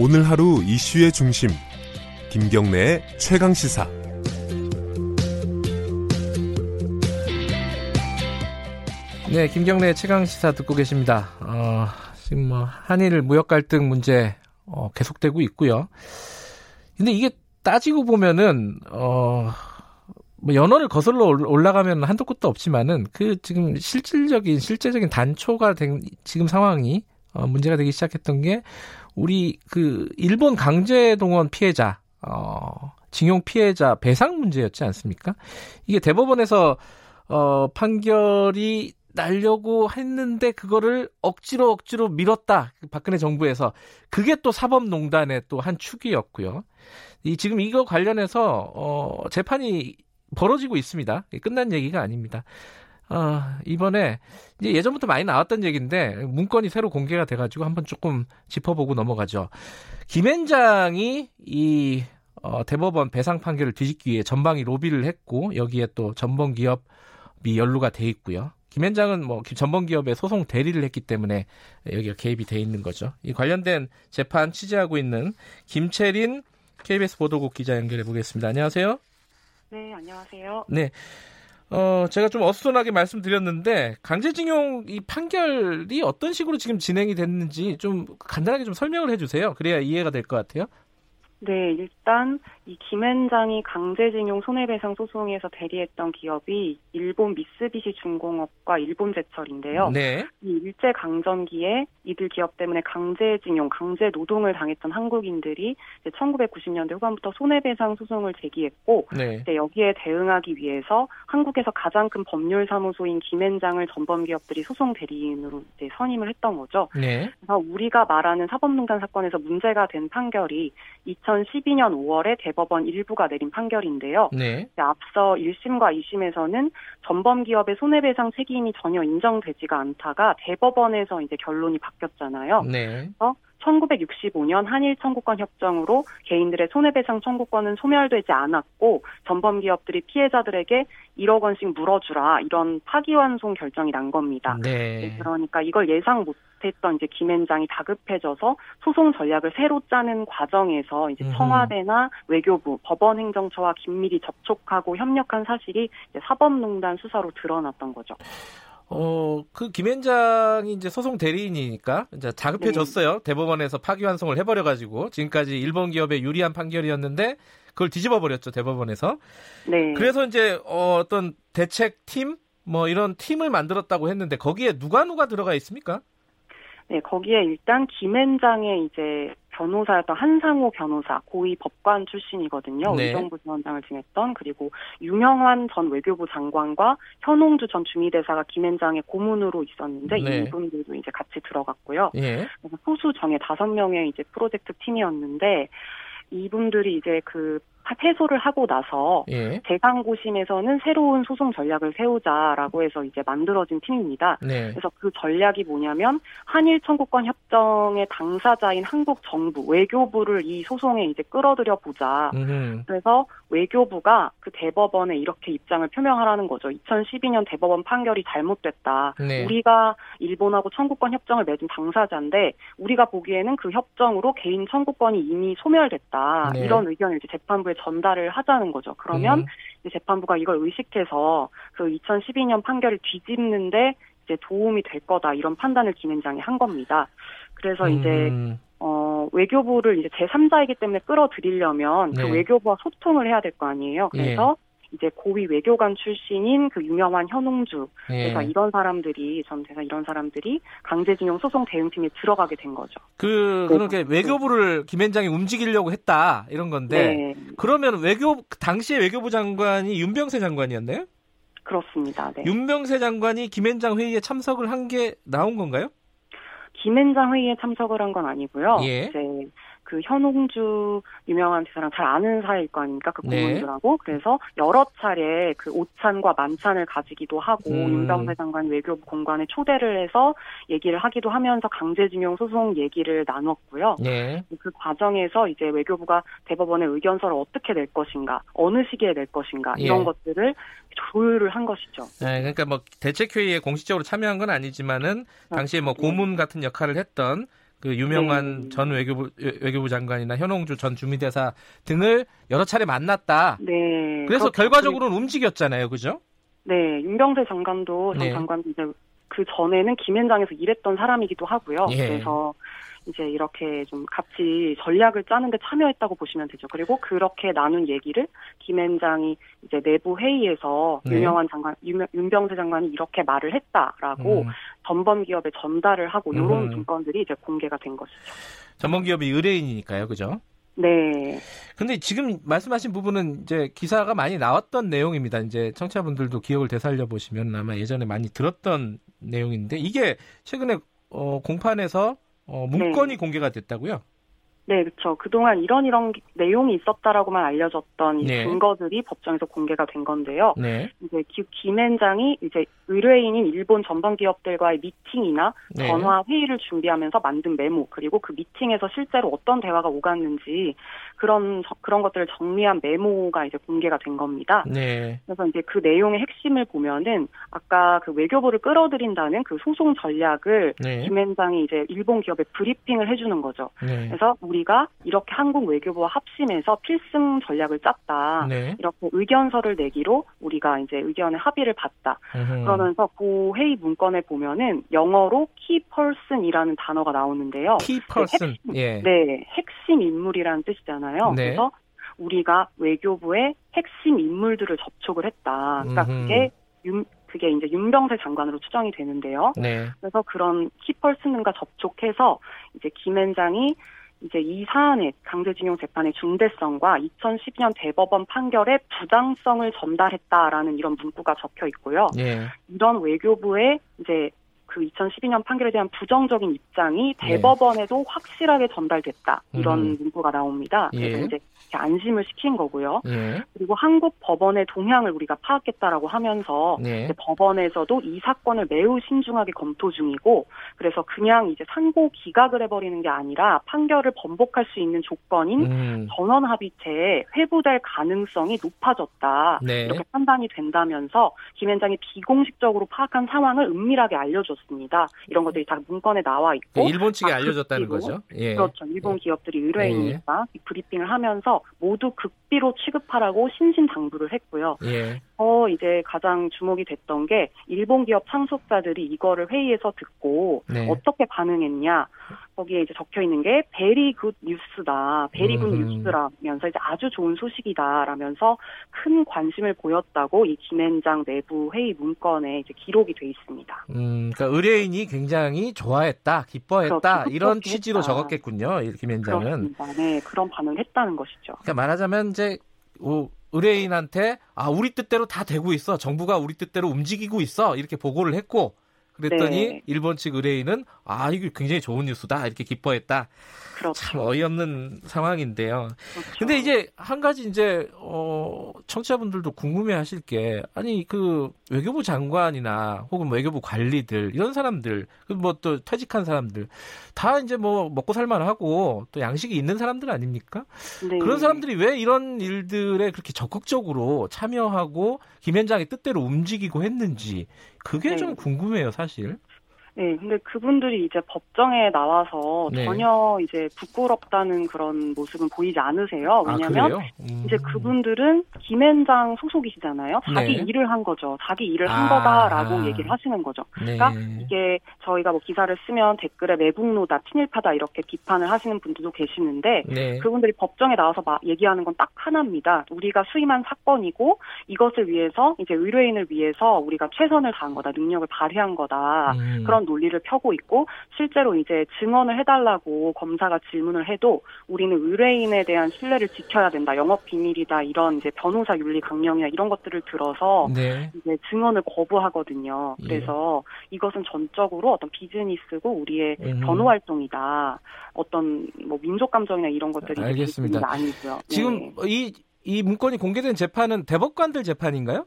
오늘 하루 이슈의 중심 김경래의 최강 시사 네, 김경래 최강 시사 듣고 계십니다. 어, 지금 뭐 한일 무역 갈등 문제 어, 계속되고 있고요. 근데 이게 따지고 보면은 어, 뭐 연원을 거슬러 올라가면 한도 끝도 없지만은 그 지금 실질적인 실제적인 단초가 된 지금 상황이 어, 문제가 되기 시작했던 게 우리 그 일본 강제 동원 피해자 어, 징용 피해자 배상 문제였지 않습니까? 이게 대법원에서 어, 판결이 날려고 했는데 그거를 억지로 억지로 밀었다. 박근혜 정부에서 그게 또 사법농단의 또 한 축이었고요. 이 지금 이거 관련해서 어 재판이 벌어지고 있습니다. 끝난 얘기가 아닙니다. 어, 이번에 이제 예전부터 많이 나왔던 얘기인데 문건이 새로 공개가 돼가지고 한번 조금 짚어보고 넘어가죠. 김앤장이 이 어, 대법원 배상 판결을 뒤집기 위해 전방위 로비를 했고 여기에 또 전범 기업이 연루가 돼 있고요. 김현장은 뭐 전범 기업의 소송 대리를 했기 때문에 여기가 개입이 돼 있는 거죠. 이 관련된 재판 취재하고 있는 김채린 KBS 보도국 기자 연결해 보겠습니다. 안녕하세요. 네, 안녕하세요. 네. 어, 제가 좀 어수선하게 말씀드렸는데 강제징용 이 판결이 어떤 식으로 지금 진행이 됐는지 좀 간단하게 좀 설명을 해주세요. 그래야 이해가 될 것 같아요. 네, 일단 이 김앤장이 강제징용 손해배상 소송에서 대리했던 기업이 일본 미쓰비시 중공업과 일본제철인데요. 네. 이 일제 강점기에 이들 기업 때문에 강제징용, 강제 노동을 당했던 한국인들이 1990년대 후반부터 손해배상 소송을 제기했고, 네. 이제 여기에 대응하기 위해서 한국에서 가장 큰 법률 사무소인 김앤장을 전범 기업들이 소송 대리인으로 이제 선임을 했던 거죠. 네. 그래서 우리가 말하는 사법농단 사건에서 문제가 된 판결이 2012년 5월에 대법원 일부가 내린 판결인데요. 네. 앞서 1심과 2심에서는 전범 기업의 손해배상 책임이 전혀 인정되지가 않다가 대법원에서 이제 결론이 바뀌었잖아요. 네. 1965년 한일 청구권 협정으로 개인들의 손해배상 청구권은 소멸되지 않았고 전범 기업들이 피해자들에게 1억 원씩 물어주라 이런 파기환송 결정이 난 겁니다. 네. 그러니까 이걸 예상 못했던 이제 김앤장이 다급해져서 소송 전략을 새로 짜는 과정에서 이제. 청와대나 외교부, 법원행정처와 긴밀히 접촉하고 협력한 사실이 사법농단 수사로 드러났던 거죠. 어, 그 김현장이 이제 소송 대리인이니까 이제 자급해졌어요. 대법원에서 파기환송을 해버려가지고 지금까지 일본 기업에 유리한 판결이었는데 그걸 뒤집어 버렸죠 대법원에서. 네. 그래서 이제 어, 어떤 대책 팀 뭐 이런 팀을 만들었다고 했는데 거기에 누가 누가 들어가 있습니까? 네, 거기에 일단 김앤장의 이제 변호사였던 한상호 변호사, 고위 법관 출신이거든요. 네. 의정부 지원장을 지냈던 그리고 유명환 전 외교부 장관과 현홍주 전 주미대사가 김앤장의 고문으로 있었는데 네. 이분들도 이제 같이 들어갔고요. 예. 소수 정예 다섯 명의 이제 프로젝트 팀이었는데 이분들이 이제 그 패소를 하고 나서 예. 대강고심에서는 새로운 소송 전략을 세우자라고 해서 이제 만들어진 팀입니다. 네. 그래서 그 전략이 뭐냐면 한일 청구권 협정의 당사자인 한국 정부 외교부를 이 소송에 이제 끌어들여 보자. 음. 그래서 외교부가 그 대법원에 이렇게 입장을 표명하라는 거죠. 2012년 대법원 판결이 잘못됐다. 네. 우리가 일본하고 청구권 협정을 맺은 당사자인데 우리가 보기에는 그 협정으로 개인 청구권이 이미 소멸됐다. 네. 이런 의견을 이제 재판부에 전달을 하자는 거죠. 그러면 음. 이제 재판부가 이걸 의식해서 그 2012년 판결을 뒤집는데 이제 도움이 될 거다 이런 판단을 김앤장이 한 겁니다. 그래서 이제 음. 어 외교부를 이제 제3자이기 때문에 끌어들이려면 네. 그 외교부와 소통을 해야 될 거 아니에요. 그래서 이제 고위 외교관 출신인 그 유명한 현웅주 예. 그래서 이런 사람들이 전 대사 이런 사람들이 강제징용 소송 대응팀에 들어가게 된 거죠. 그 그렇게 외교부를 김현장이 움직이려고 했다 이런 건데 네, 그러면 외교 당시에 외교부 장관이 윤병세 장관이었나요? 그렇습니다. 네. 윤병세 장관이 김현장 회의에 참석을 한 게 나온 건가요? 김앤장 회의에 참석을 한 건 아니고요. 예. 이제 그 현홍주 유명한 대사랑 잘 아는 사이일 거 아닙니까? 그 네. 고문들하고 그래서 여러 차례 그 오찬과 만찬을 가지기도 하고 음. 윤병세 장관 외교부 공관에 초대를 해서 얘기를 하기도 하면서 강제징용 소송 얘기를 나눴고요. 예. 그 과정에서 이제 외교부가 대법원의 의견서를 어떻게 낼 것인가, 어느 시기에 낼 것인가 이런 예. 것들을 조율을 한 것이죠. 네, 그러니까 뭐 대책 회의에 공식적으로 참여한 건 아니지만은 당시에 뭐 네. 고문 같은 역할을 했던 그 유명한 네. 전 외교부 외교부 장관이나 현홍주 전 주미대사 등을 여러 차례 만났다. 네. 그래서. 결과적으로는 움직였잖아요, 그죠? 네, 윤병세 장관도 전 네. 장관도 이제 그 전에는 김현장에서 일했던 사람이기도 하고요. 예. 그래서 이제 이렇게 좀 같이 전략을 짜는데 참여했다고 보시면 되죠. 그리고 그렇게 나눈 얘기를 김현장이 이제 내부 회의에서 네. 유명한 장관 윤, 윤병세 장관이 이렇게 말을 했다라고 음, 전범 기업에 전달을 하고 이런 음. 문건들이 이제 공개가 된 것이죠. 전문 기업이 의뢰인이니까요, 그죠? 네, 근데 지금 말씀하신 부분은 이제 기사가 많이 나왔던 내용입니다. 이제 청취자분들도 기억을 되살려 보시면 아마 예전에 많이 들었던 내용인데 이게 최근에 어, 공판에서 어, 문건이 네. 공개가 됐다고요? 네, 그렇죠. 그동안 이런 이런 내용이 있었다라고만 알려졌던 이 네. 증거들이 법정에서 공개가 된 건데요. 네. 이제 기- 김앤장이 이제 의뢰인인 일본 전범 기업들과의 미팅이나 네. 전화 회의를 준비하면서 만든 메모 그리고 그 미팅에서 실제로 어떤 대화가 오갔는지 그런 저- 그런 것들을 정리한 메모가 이제 공개가 된 겁니다. 네. 그래서 이제 그 내용의 핵심을 보면은 아까 그 외교부를 끌어들인다는 그 소송 전략을 네. 김앤장이 이제 일본 기업에 브리핑을 해주는 거죠. 네. 그래서 우리가 이렇게 한국 외교부와 합심해서 필승 전략을 짰다. 네. 이렇게 의견서를 내기로 우리가 이제 의견에 합의를 봤다. 음흠. 그러면서 그 회의 문건에 보면은 영어로 key person이라는 단어가 나오는데요. 키 퍼슨. 핵심, 예. 네, 핵 심 인물이라는 뜻이잖아요. 네. 그래서 우리가 외교부의 핵심 인물들을 접촉을 했다. 그러니까 음흠. 그게 윤 그게 이제 윤병세 장관으로 추정이 되는데요. 네. 그래서 그런 키펄슨과 접촉해서 이제 김앤장이 이제 이 사안의 강제징용 재판의 중대성과 2012년 대법원 판결의 부당성을 전달했다라는 이런 문구가 적혀 있고요. 예. 이런 외교부의 이제 그 2012년 판결에 대한 부정적인 입장이 네. 대법원에도 확실하게 전달됐다 이런 음. 문구가 나옵니다. 그래서 예. 이제 안심을 시킨 거고요. 예. 그리고 한국 법원의 동향을 우리가 파악했다라고 하면서 네. 법원에서도 이 사건을 매우 신중하게 검토 중이고 그래서 그냥 이제 상고 기각을 해버리는 게 아니라 판결을 번복할 수 있는 조건인 음. 전원 합의체에 회부될 가능성이 높아졌다. 네. 이렇게 판단이 된다면서 김현장이 비공식적으로 파악한 상황을 은밀하게 알려줬 습니다. 이런 것들이 다 문건에 나와 있고 그 일본 측에 아, 알려졌다는 극비로? 거죠. 예. 그렇죠. 일본 기업들이 의뢰인이니까 이 브리핑을 하면서 모두 극비로 취급하라고 신신 당부를 했고요. 예. 더 이제 가장 주목이 됐던 게 일본 기업 상속자들이 이거를 회의에서 듣고 네. 어떻게 반응했냐. 거기에 이제 적혀 있는 게 very good news다. very good 음. news라면서 이제 아주 좋은 소식이다라면서 큰 관심을 보였다고 이 김앤장 내부 회의 문건에 이제 기록이 돼 있습니다. 음, 그러니까 의뢰인이 굉장히 좋아했다, 기뻐했다 그렇죠. 이런 뜻깊게 취지로. 적었겠군요. 이 김앤장은. 그렇습니다. 네, 그런 반응을 했다는 것이죠. 그러니까 말하자면 이제 오, 의뢰인한테 아 우리 뜻대로 다 되고 있어, 정부가 우리 뜻대로 움직이고 있어. 이렇게 보고를 했고 그랬더니 네. 일본 측 의뢰인은 아 이게 굉장히 좋은 뉴스다 이렇게 기뻐했다. 그렇죠. 참 어이없는 상황인데요. 그렇죠. 근데 이제 한 가지 이제 어 청취자분들도 궁금해하실 게 아니 그 외교부 장관이나 혹은 외교부 관리들 이런 사람들 뭐 또 퇴직한 사람들 다 이제 뭐 먹고 살만하고 또 양식이 있는 사람들 아닙니까? 네. 그런 사람들이 왜 이런 일들에 그렇게 적극적으로 참여하고 김현장의 뜻대로 움직이고 했는지 그게 네. 좀 궁금해요 사실. 네, 근데 그분들이 이제 법정에 나와서 네. 전혀 이제 부끄럽다는 그런 모습은 보이지 않으세요. 아 왜냐면 그래요? 음. 이제 그분들은 김앤장 소속이시잖아요. 자기 네. 일을 한 거죠. 자기 일을 한 아. 거다라고 얘기를 하시는 거죠. 네. 그러니까 이게 저희가 뭐 기사를 쓰면 댓글에 매국노다, 친일파다 이렇게 비판을 하시는 분들도 계시는데 네. 그분들이 법정에 나와서 막 얘기하는 건 딱 하나입니다. 우리가 수임한 사건이고 이것을 위해서 이제 의뢰인을 위해서 우리가 최선을 다한 거다, 능력을 발휘한 거다. 음. 그런 논리를 펴고 있고 실제로 이제 증언을 해달라고 검사가 질문을 해도 우리는 의뢰인에 대한 신뢰를 지켜야 된다, 영업 비밀이다 이런 이제 변호사 윤리 강령이나 이런 것들을 들어서 네. 이제 증언을 거부하거든요. 예. 그래서 이것은 전적으로 어떤 비즈니스고 우리의 음. 변호 활동이다. 어떤 뭐 민족 감정이나 이런 것들이 알겠습니다. 아니고요. 지금 네, 이, 이 문건이 공개된 재판은 대법관들 재판인가요?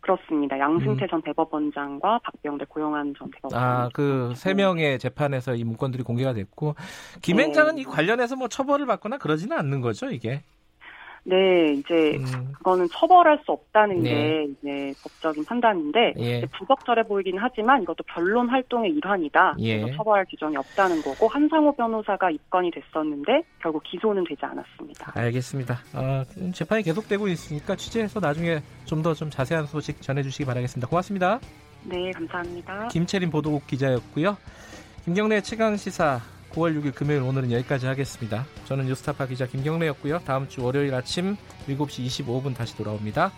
그렇습니다. 양승태 전 대법원장과 박병대 고영한 전 대법원. 음. 아, 그 세 명의 재판에서 이 문건들이 공개가 됐고 김현장은 네. 이 관련해서 뭐 처벌을 받거나 그러지는 않는 거죠, 이게. 네, 이제 음, 그거는 처벌할 수 없다는 네. 게 이제 법적인 판단인데 예. 부적절해 보이긴 하지만 이것도 변론 활동의 일환이다. 예. 그래서 처벌할 규정이 없다는 거고 한상호 변호사가 입건이 됐었는데 결국 기소는 되지 않았습니다. 알겠습니다. 어, 재판이 계속되고 있으니까 취재해서 나중에 좀더좀 자세한 소식 전해주시기 바라겠습니다. 고맙습니다. 네, 감사합니다. 김채린 보도국 기자였고요. 김경래 최강 시사 9월 6일 금요일 오늘은 여기까지 하겠습니다. 저는 뉴스타파 기자 김경래였고요. 다음 주 월요일 아침 7시 25분 다시 돌아옵니다.